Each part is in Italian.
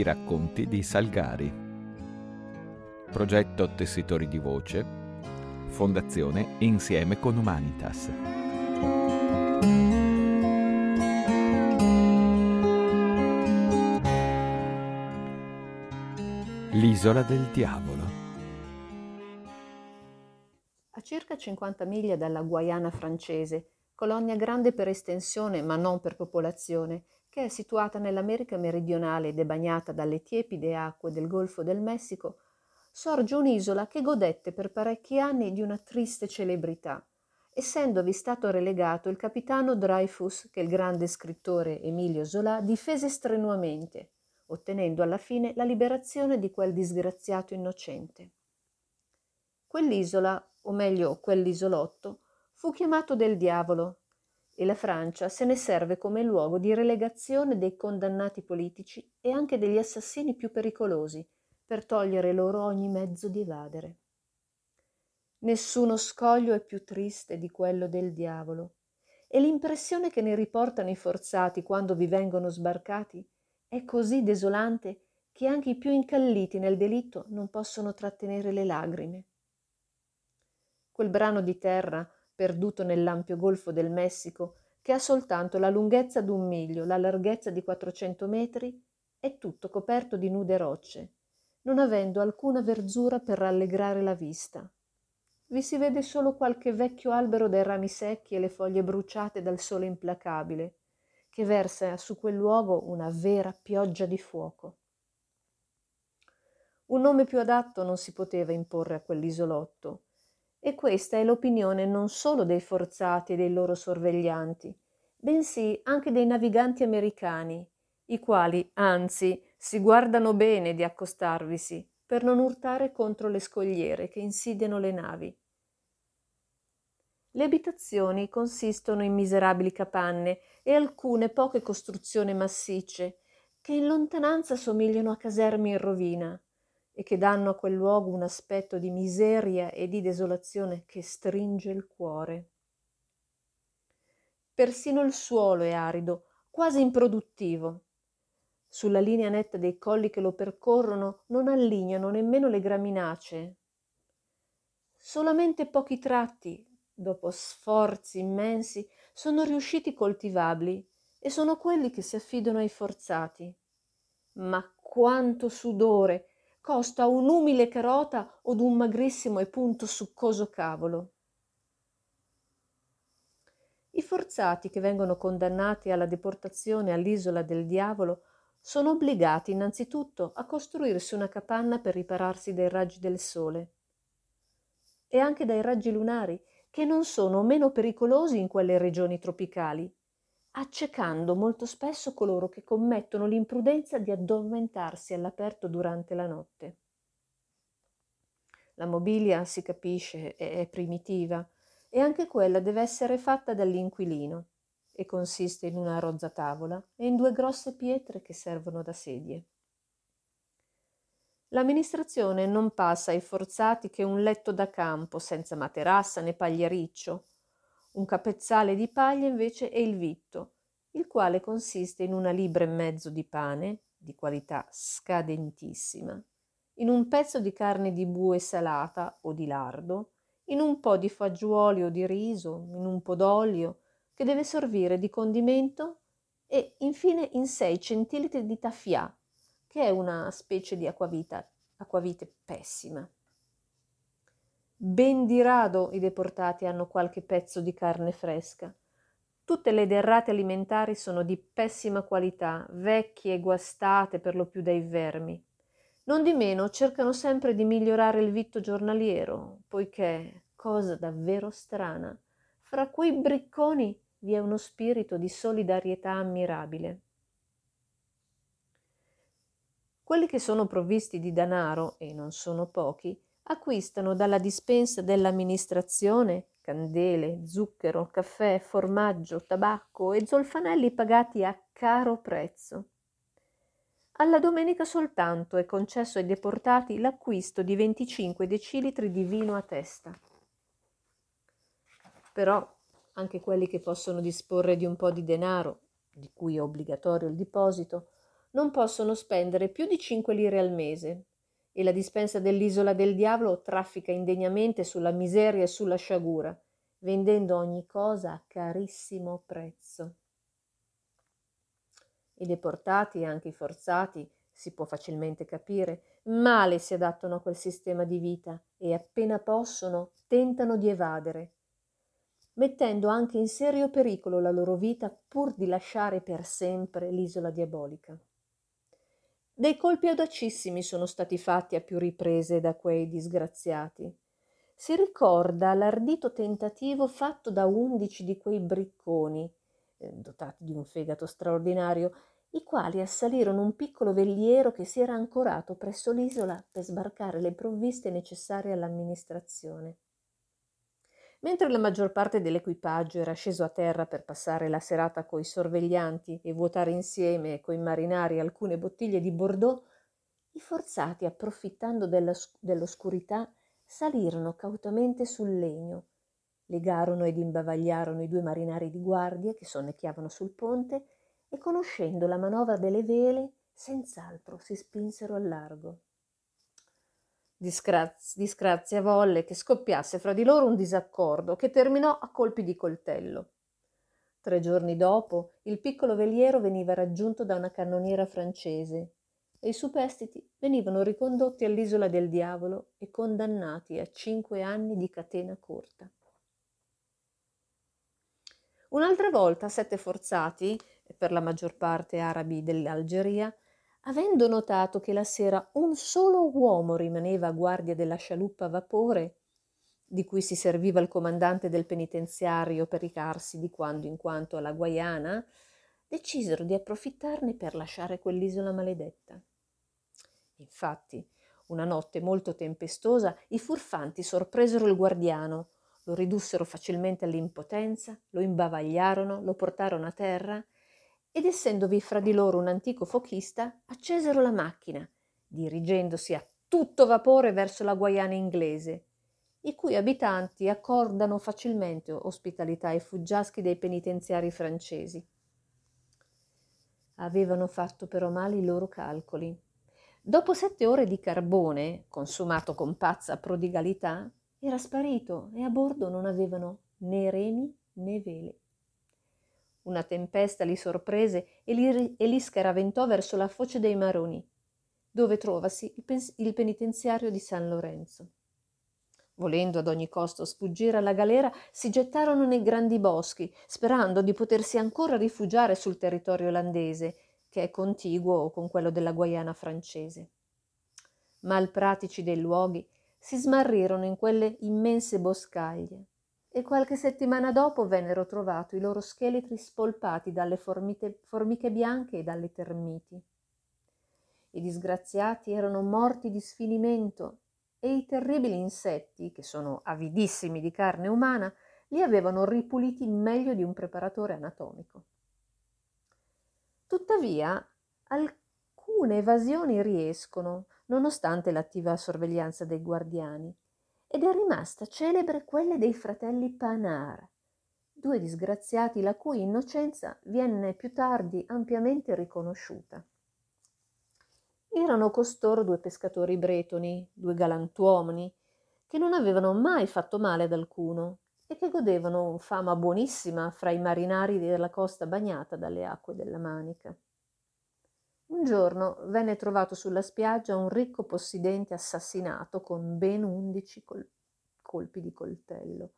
I racconti di Salgari. Progetto Tessitori di Voce. Fondazione Insieme con Humanitas. L'isola del diavolo. A circa 50 miglia dalla Guayana francese, colonia grande per estensione ma non per popolazione, che è situata nell'America meridionale ed è bagnata dalle tiepide acque del Golfo del Messico, sorge un'isola che godette per parecchi anni di una triste celebrità, essendovi stato relegato il capitano Dreyfus che il grande scrittore Emilio Zola difese strenuamente, ottenendo alla fine la liberazione di quel disgraziato innocente. Quell'isola, o meglio quell'isolotto, fu chiamato del diavolo e la Francia se ne serve come luogo di relegazione dei condannati politici e anche degli assassini più pericolosi, per togliere loro ogni mezzo di evadere. Nessuno scoglio è più triste di quello del diavolo, e l'impressione che ne riportano i forzati quando vi vengono sbarcati è così desolante che anche i più incalliti nel delitto non possono trattenere le lagrime. Quel brano di terra perduto nell'ampio golfo del Messico, che ha soltanto la lunghezza d'un miglio, la larghezza di 400 metri, è tutto coperto di nude rocce, non avendo alcuna verzura per rallegrare la vista. Vi si vede solo qualche vecchio albero dai rami secchi e le foglie bruciate dal sole implacabile, che versa su quel luogo una vera pioggia di fuoco. Un nome più adatto non si poteva imporre a quell'isolotto, e questa è l'opinione non solo dei forzati e dei loro sorveglianti, bensì anche dei naviganti americani, i quali, anzi, si guardano bene di accostarvisi per non urtare contro le scogliere che insidiano le navi. Le abitazioni consistono in miserabili capanne e alcune poche costruzioni massicce, che in lontananza somigliano a caserme in rovina, e che danno a quel luogo un aspetto di miseria e di desolazione che stringe il cuore. Persino il suolo è arido, quasi improduttivo. Sulla linea netta dei colli che lo percorrono non allignano nemmeno le graminacee. Solamente pochi tratti, dopo sforzi immensi, sono riusciti coltivabili e sono quelli che si affidano ai forzati. Ma quanto sudore, costa un'umile carota o d'un magrissimo e punto succoso cavolo. I forzati che vengono condannati alla deportazione all'isola del diavolo sono obbligati innanzitutto a costruirsi una capanna per ripararsi dai raggi del sole e anche dai raggi lunari, che non sono meno pericolosi in quelle regioni tropicali, accecando molto spesso coloro che commettono l'imprudenza di addormentarsi all'aperto durante la notte. La mobilia, si capisce, è primitiva e anche quella deve essere fatta dall'inquilino e consiste in una rozza tavola e in due grosse pietre che servono da sedie. L'amministrazione non passa ai forzati che un letto da campo senza materassa né pagliericcio, un capezzale di paglia invece è il vitto, il quale consiste in una libra e mezzo di pane, di qualità scadentissima, in un pezzo di carne di bue salata o di lardo, in un po' di fagioli o di riso, in un po' d'olio, che deve servire di condimento, e infine in sei centilitri di taffià, che è una specie di acquavita, acquavite pessima. Ben di rado i deportati hanno qualche pezzo di carne fresca. Tutte le derrate alimentari sono di pessima qualità, vecchie e guastate per lo più dai vermi. Non di meno cercano sempre di migliorare il vitto giornaliero, poiché, cosa davvero strana, fra quei bricconi vi è uno spirito di solidarietà ammirabile. Quelli che sono provvisti di danaro, e non sono pochi, acquistano dalla dispensa dell'amministrazione candele, zucchero, caffè, formaggio, tabacco e zolfanelli pagati a caro prezzo. Alla domenica soltanto è concesso ai deportati l'acquisto di 25 decilitri di vino a testa. Però anche quelli che possono disporre di un po' di denaro, di cui è obbligatorio il deposito, non possono spendere più di cinque lire al mese e la dispensa dell'isola del diavolo traffica indegnamente sulla miseria e sulla sciagura, vendendo ogni cosa a carissimo prezzo. I deportati e anche i forzati, si può facilmente capire, male si adattano a quel sistema di vita e appena possono tentano di evadere, mettendo anche in serio pericolo la loro vita pur di lasciare per sempre l'isola diabolica. Dei colpi audacissimi sono stati fatti a più riprese da quei disgraziati. Si ricorda l'ardito tentativo fatto da undici di quei bricconi, eh, dotati di un fegato straordinario, i quali assalirono un piccolo veliero che si era ancorato presso l'isola per sbarcare le provviste necessarie all'amministrazione. Mentre la maggior parte dell'equipaggio era sceso a terra per passare la serata coi sorveglianti e vuotare insieme coi marinari alcune bottiglie di Bordeaux, i forzati, approfittando della, dell'oscurità, salirono cautamente sul legno, legarono ed imbavagliarono i due marinari di guardia che sonnecchiavano sul ponte e conoscendo la manovra delle vele, senz'altro si spinsero al largo. Disgraz- disgrazia volle che scoppiasse fra di loro un disaccordo che terminò a colpi di coltello. Tre giorni dopo il piccolo veliero veniva raggiunto da una cannoniera francese e i superstiti venivano ricondotti all'isola del diavolo e condannati a cinque anni di catena corta. Un'altra volta sette forzati, per la maggior parte arabi dell'Algeria, avendo notato che la sera un solo uomo rimaneva a guardia della scialuppa a vapore, di cui si serviva il comandante del penitenziario per recarsi di quando in quanto alla Guaiana, decisero di approfittarne per lasciare quell'isola maledetta. Infatti, una notte molto tempestosa, i furfanti sorpresero il guardiano, lo ridussero facilmente all'impotenza, lo imbavagliarono, lo portarono a terra ed essendovi fra di loro un antico fochista, accesero la macchina, dirigendosi a tutto vapore verso la Guaiana inglese, i cui abitanti accordano facilmente ospitalità ai fuggiaschi dei penitenziari francesi. Avevano fatto però male i loro calcoli. Dopo sette ore di carbone, consumato con pazza prodigalità, era sparito e a bordo non avevano né remi né vele. Una tempesta li sorprese e li, e li scaraventò verso la foce dei Maroni, dove trovasi il, pens- il penitenziario di San Lorenzo. Volendo ad ogni costo sfuggire alla galera, si gettarono nei grandi boschi, sperando di potersi ancora rifugiare sul territorio olandese, che è contiguo con quello della Guaiana francese. Malpratici dei luoghi, si smarrirono in quelle immense boscaglie e qualche settimana dopo vennero trovati i loro scheletri spolpati dalle formite, formiche bianche e dalle termiti. I disgraziati erano morti di sfinimento e i terribili insetti, che sono avidissimi di carne umana, li avevano ripuliti meglio di un preparatore anatomico. Tuttavia, alcune evasioni riescono, nonostante l'attiva sorveglianza dei guardiani, ed è rimasta celebre quella dei fratelli Panar, due disgraziati la cui innocenza viene più tardi ampiamente riconosciuta. Erano costoro due pescatori bretoni, due galantuomini, che non avevano mai fatto male ad alcuno e che godevano fama buonissima fra i marinari della costa bagnata dalle acque della Manica. Un giorno venne trovato sulla spiaggia un ricco possidente assassinato con ben undici col- colpi di coltello.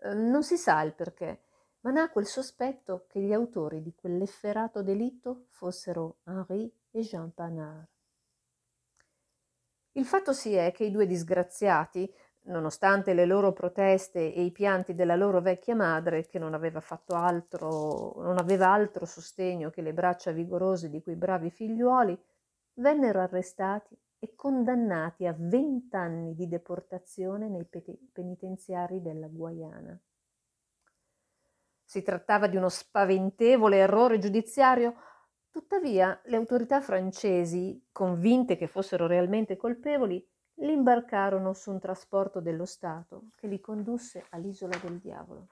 Eh, non si sa il perché, ma nacque il sospetto che gli autori di quell'efferato delitto fossero Henri e Jean Panard. Il fatto si è che i due disgraziati nonostante le loro proteste e i pianti della loro vecchia madre, che non aveva fatto altro, non aveva altro sostegno che le braccia vigorose di quei bravi figliuoli, vennero arrestati e condannati a vent'anni di deportazione nei penitenziari della Guayana. Si trattava di uno spaventevole errore giudiziario, tuttavia le autorità francesi, convinte che fossero realmente colpevoli, li imbarcarono su un trasporto dello Stato che li condusse all'isola del diavolo.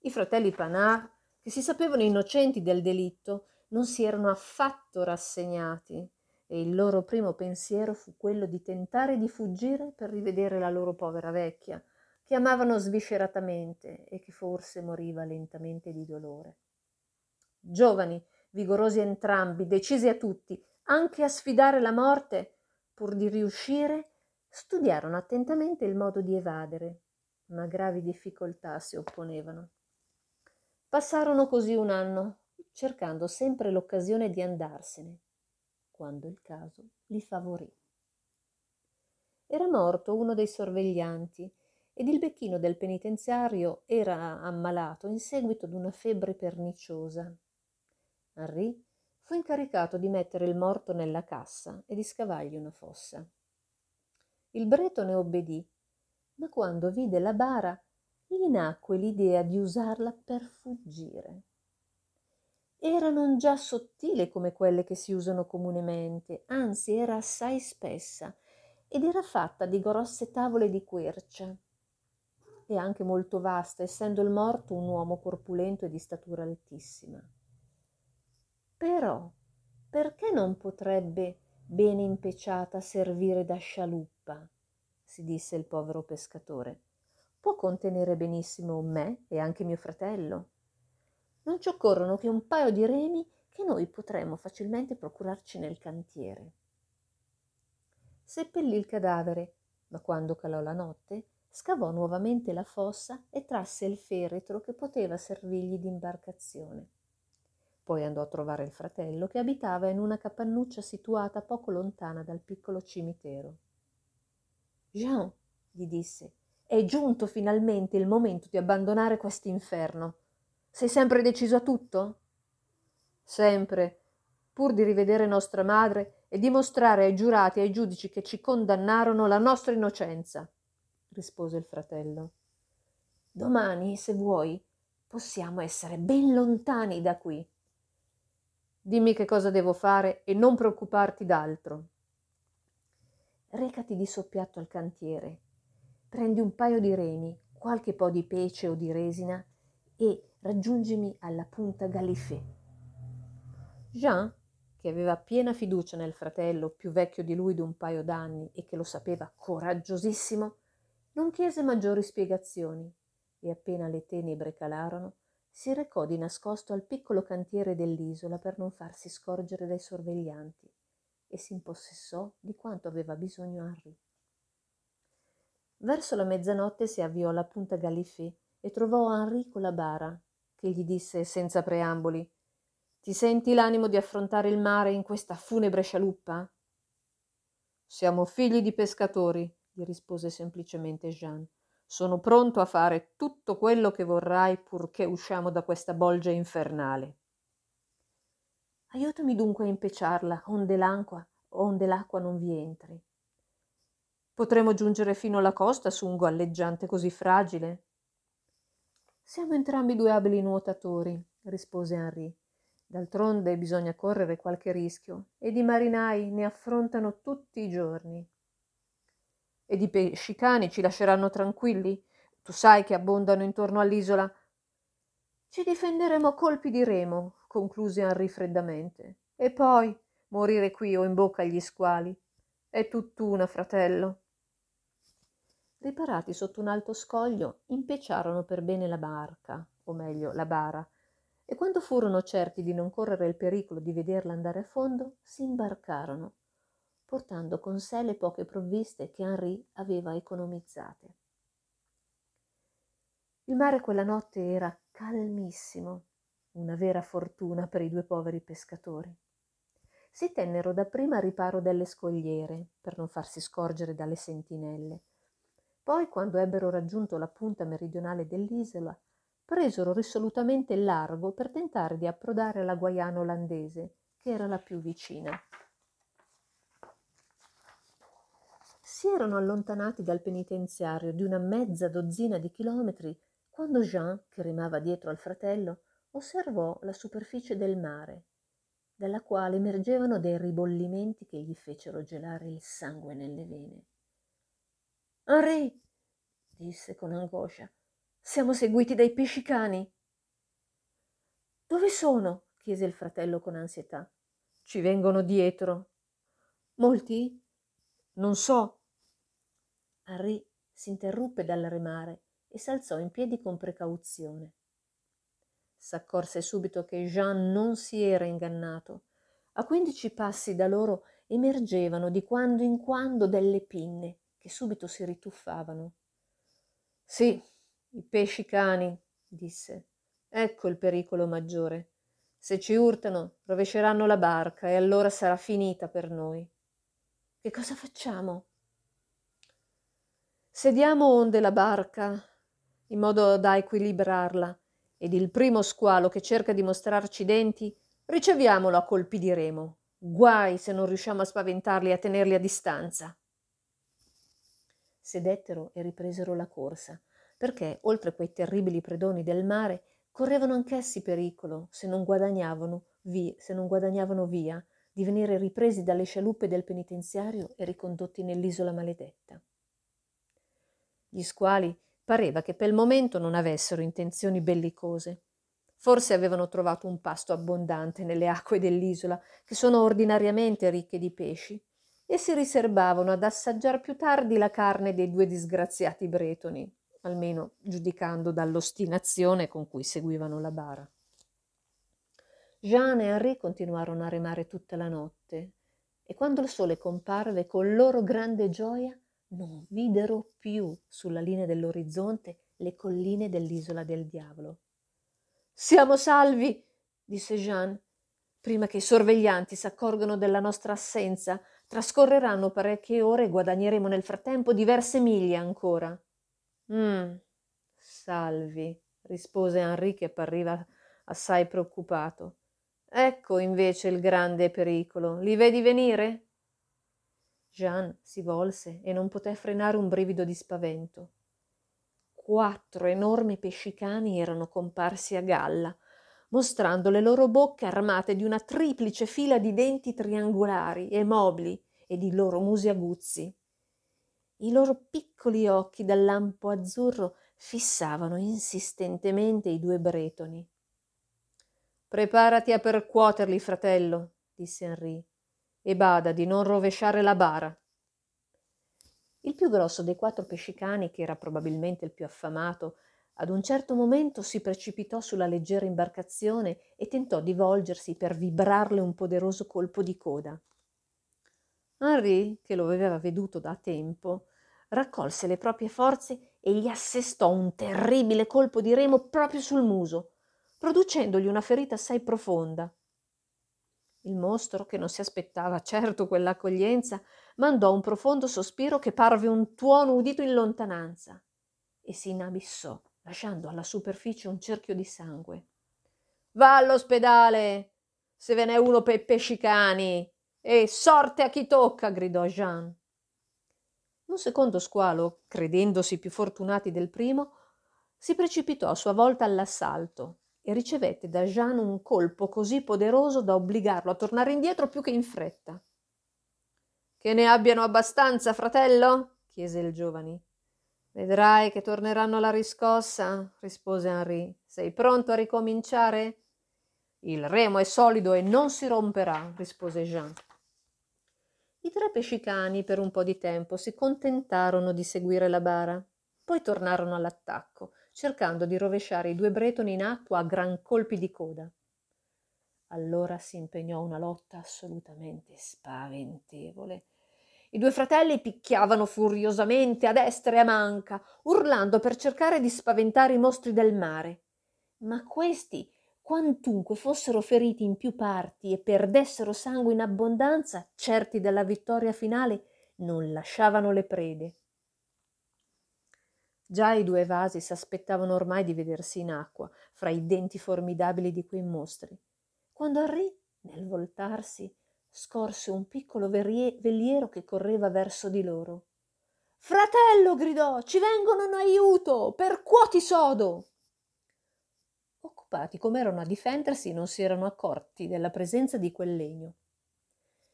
I fratelli Panard, che si sapevano innocenti del delitto, non si erano affatto rassegnati e il loro primo pensiero fu quello di tentare di fuggire per rivedere la loro povera vecchia, che amavano svisceratamente e che forse moriva lentamente di dolore. Giovani, vigorosi entrambi, decisi a tutti, anche a sfidare la morte, pur di riuscire, studiarono attentamente il modo di evadere, ma gravi difficoltà si opponevano. Passarono così un anno, cercando sempre l'occasione di andarsene, quando il caso li favorì. Era morto uno dei sorveglianti ed il becchino del penitenziario era ammalato in seguito ad una febbre perniciosa. Henri fu incaricato di mettere il morto nella cassa e di scavargli una fossa. Il bretone obbedì, ma quando vide la bara gli nacque l'idea di usarla per fuggire era non già sottile come quelle che si usano comunemente, anzi era assai spessa ed era fatta di grosse tavole di quercia e anche molto vasta, essendo il morto un uomo corpulento e di statura altissima. Però perché non potrebbe bene impeciata servire da scialuppa? si disse il povero pescatore. Può contenere benissimo me e anche mio fratello non ci occorrono che un paio di remi che noi potremmo facilmente procurarci nel cantiere. Seppellì il cadavere, ma quando calò la notte, scavò nuovamente la fossa e trasse il feretro che poteva servirgli d'imbarcazione. Poi andò a trovare il fratello che abitava in una capannuccia situata poco lontana dal piccolo cimitero. Jean, gli disse, è giunto finalmente il momento di abbandonare quest'inferno. Sei sempre deciso a tutto? Sempre, pur di rivedere nostra madre e dimostrare ai giurati e ai giudici che ci condannarono la nostra innocenza, rispose il fratello. Domani, se vuoi, possiamo essere ben lontani da qui. Dimmi che cosa devo fare e non preoccuparti d'altro. Recati di soppiatto al cantiere, prendi un paio di remi, qualche po' di pece o di resina e raggiungimi alla punta Galifet. Jean, che aveva piena fiducia nel fratello, più vecchio di lui d'un paio d'anni e che lo sapeva coraggiosissimo, non chiese maggiori spiegazioni e appena le tenebre calarono, si recò di nascosto al piccolo cantiere dell'isola per non farsi scorgere dai sorveglianti e si impossessò di quanto aveva bisogno Henri. Verso la mezzanotte si avviò alla punta Galifet e trovò Henri con la bara che gli disse senza preamboli ti senti l'animo di affrontare il mare in questa funebre scialuppa siamo figli di pescatori gli rispose semplicemente jean sono pronto a fare tutto quello che vorrai purché usciamo da questa bolgia infernale aiutami dunque a impeciarla onde l'acqua onde l'acqua non vi entri potremo giungere fino alla costa su un galleggiante così fragile siamo entrambi due abili nuotatori, rispose Henri. D'altronde bisogna correre qualche rischio, ed i marinai ne affrontano tutti i giorni. Ed i pesci cani ci lasceranno tranquilli? Tu sai che abbondano intorno all'isola. Ci difenderemo a colpi di remo, concluse Henri freddamente. E poi morire qui o in bocca agli squali. È tutt'una, fratello riparati sotto un alto scoglio impeciarono per bene la barca o meglio la bara e quando furono certi di non correre il pericolo di vederla andare a fondo si imbarcarono portando con sé le poche provviste che henri aveva economizzate. Il mare quella notte era calmissimo una vera fortuna per i due poveri pescatori. Si tennero dapprima a riparo delle scogliere per non farsi scorgere dalle sentinelle. Poi, quando ebbero raggiunto la punta meridionale dell'isola, presero risolutamente il largo per tentare di approdare alla Guaiana olandese, che era la più vicina. Si erano allontanati dal penitenziario di una mezza dozzina di chilometri quando Jean, che remava dietro al fratello, osservò la superficie del mare, dalla quale emergevano dei ribollimenti che gli fecero gelare il sangue nelle vene. Henri, disse con angoscia, siamo seguiti dai pesci cani. Dove sono? chiese il fratello con ansietà. Ci vengono dietro. Molti? Non so. Henri si interruppe dal remare e s'alzò in piedi con precauzione. S'accorse subito che Jean non si era ingannato. A quindici passi da loro emergevano di quando in quando delle pinne che subito si rituffavano. Sì, i pesci cani, disse. Ecco il pericolo maggiore. Se ci urtano, rovesceranno la barca e allora sarà finita per noi. Che cosa facciamo? Sediamo onde la barca in modo da equilibrarla ed il primo squalo che cerca di mostrarci i denti riceviamolo a colpi di remo. Guai se non riusciamo a spaventarli e a tenerli a distanza. Sedettero e ripresero la corsa, perché, oltre quei terribili predoni del mare, correvano anch'essi pericolo, se non guadagnavano via, se non guadagnavano via, di venire ripresi dalle scialuppe del penitenziario e ricondotti nell'isola maledetta. Gli squali pareva che per il momento non avessero intenzioni bellicose. Forse avevano trovato un pasto abbondante nelle acque dell'isola, che sono ordinariamente ricche di pesci, e si riservavano ad assaggiar più tardi la carne dei due disgraziati bretoni, almeno giudicando dall'ostinazione con cui seguivano la bara. Jean e Henri continuarono a remare tutta la notte, e quando il sole comparve con loro grande gioia non videro più sulla linea dell'orizzonte le colline dell'isola del diavolo. Siamo salvi, disse Jean. Prima che i sorveglianti s'accorgano della nostra assenza, trascorreranno parecchie ore e guadagneremo nel frattempo diverse miglia ancora. Mm, salvi, rispose Henri che appariva assai preoccupato. Ecco invece il grande pericolo. Li vedi venire? Jean si volse e non poté frenare un brivido di spavento quattro enormi pescicani erano comparsi a galla, mostrando le loro bocche armate di una triplice fila di denti triangolari e mobili e di loro musi aguzzi. I loro piccoli occhi dal lampo azzurro fissavano insistentemente i due bretoni. Preparati a percuoterli, fratello, disse Henri, e bada di non rovesciare la bara. Il più grosso dei quattro pescicani, che era probabilmente il più affamato, ad un certo momento si precipitò sulla leggera imbarcazione e tentò di volgersi per vibrarle un poderoso colpo di coda. Henri, che lo aveva veduto da tempo, raccolse le proprie forze e gli assestò un terribile colpo di remo proprio sul muso, producendogli una ferita assai profonda. Il mostro, che non si aspettava certo quell'accoglienza, mandò un profondo sospiro che parve un tuono udito in lontananza e si inabissò, lasciando alla superficie un cerchio di sangue. Va all'ospedale, se ve n'è uno per pescicani, e sorte a chi tocca, gridò Jean. Un secondo squalo, credendosi più fortunati del primo, si precipitò a sua volta all'assalto e ricevette da Jean un colpo così poderoso da obbligarlo a tornare indietro più che in fretta. Che ne abbiano abbastanza, fratello? chiese il giovane. Vedrai che torneranno alla riscossa, rispose Henri. Sei pronto a ricominciare? Il remo è solido e non si romperà, rispose Jean. I tre pescicani per un po' di tempo si contentarono di seguire la bara, poi tornarono all'attacco cercando di rovesciare i due bretoni in acqua a gran colpi di coda. Allora si impegnò una lotta assolutamente spaventevole. I due fratelli picchiavano furiosamente a destra e a manca, urlando per cercare di spaventare i mostri del mare. Ma questi, quantunque fossero feriti in più parti e perdessero sangue in abbondanza, certi della vittoria finale, non lasciavano le prede. Già i due vasi s'aspettavano ormai di vedersi in acqua, fra i denti formidabili di quei mostri, quando Henri, nel voltarsi, scorse un piccolo verie- veliero che correva verso di loro. Fratello, gridò, ci vengono in aiuto, percuoti sodo. Occupati come erano a difendersi, non si erano accorti della presenza di quel legno.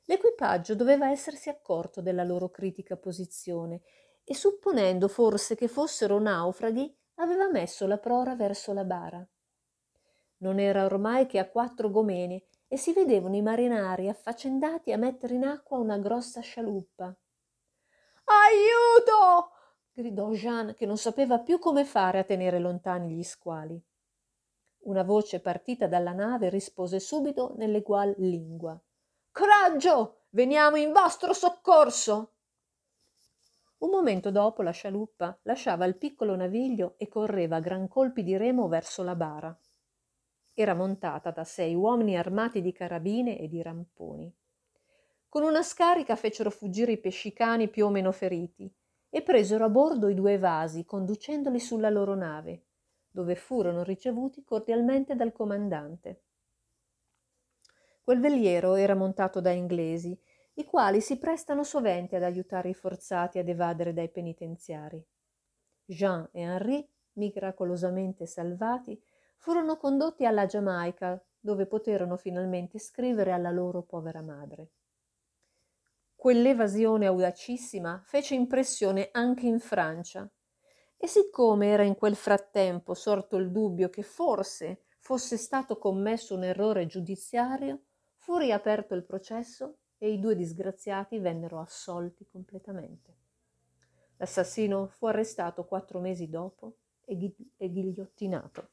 L'equipaggio doveva essersi accorto della loro critica posizione e supponendo forse che fossero naufraghi, aveva messo la prora verso la bara. Non era ormai che a quattro gomene e si vedevano i marinari affaccendati a mettere in acqua una grossa scialuppa. Aiuto! gridò Jean, che non sapeva più come fare a tenere lontani gli squali. Una voce partita dalla nave rispose subito nell'egual lingua. Coraggio! Veniamo in vostro soccorso! Un momento dopo la scialuppa lasciava il piccolo naviglio e correva a gran colpi di remo verso la bara. Era montata da sei uomini armati di carabine e di ramponi. Con una scarica fecero fuggire i pescicani più o meno feriti e presero a bordo i due vasi, conducendoli sulla loro nave, dove furono ricevuti cordialmente dal comandante. Quel veliero era montato da inglesi, i quali si prestano sovente ad aiutare i forzati ad evadere dai penitenziari. Jean e Henri, miracolosamente salvati, furono condotti alla Giamaica, dove poterono finalmente scrivere alla loro povera madre. Quell'evasione audacissima fece impressione anche in Francia, e siccome era in quel frattempo sorto il dubbio che forse fosse stato commesso un errore giudiziario, fu riaperto il processo e i due disgraziati vennero assolti completamente. L'assassino fu arrestato quattro mesi dopo e, ghi- e ghigliottinato.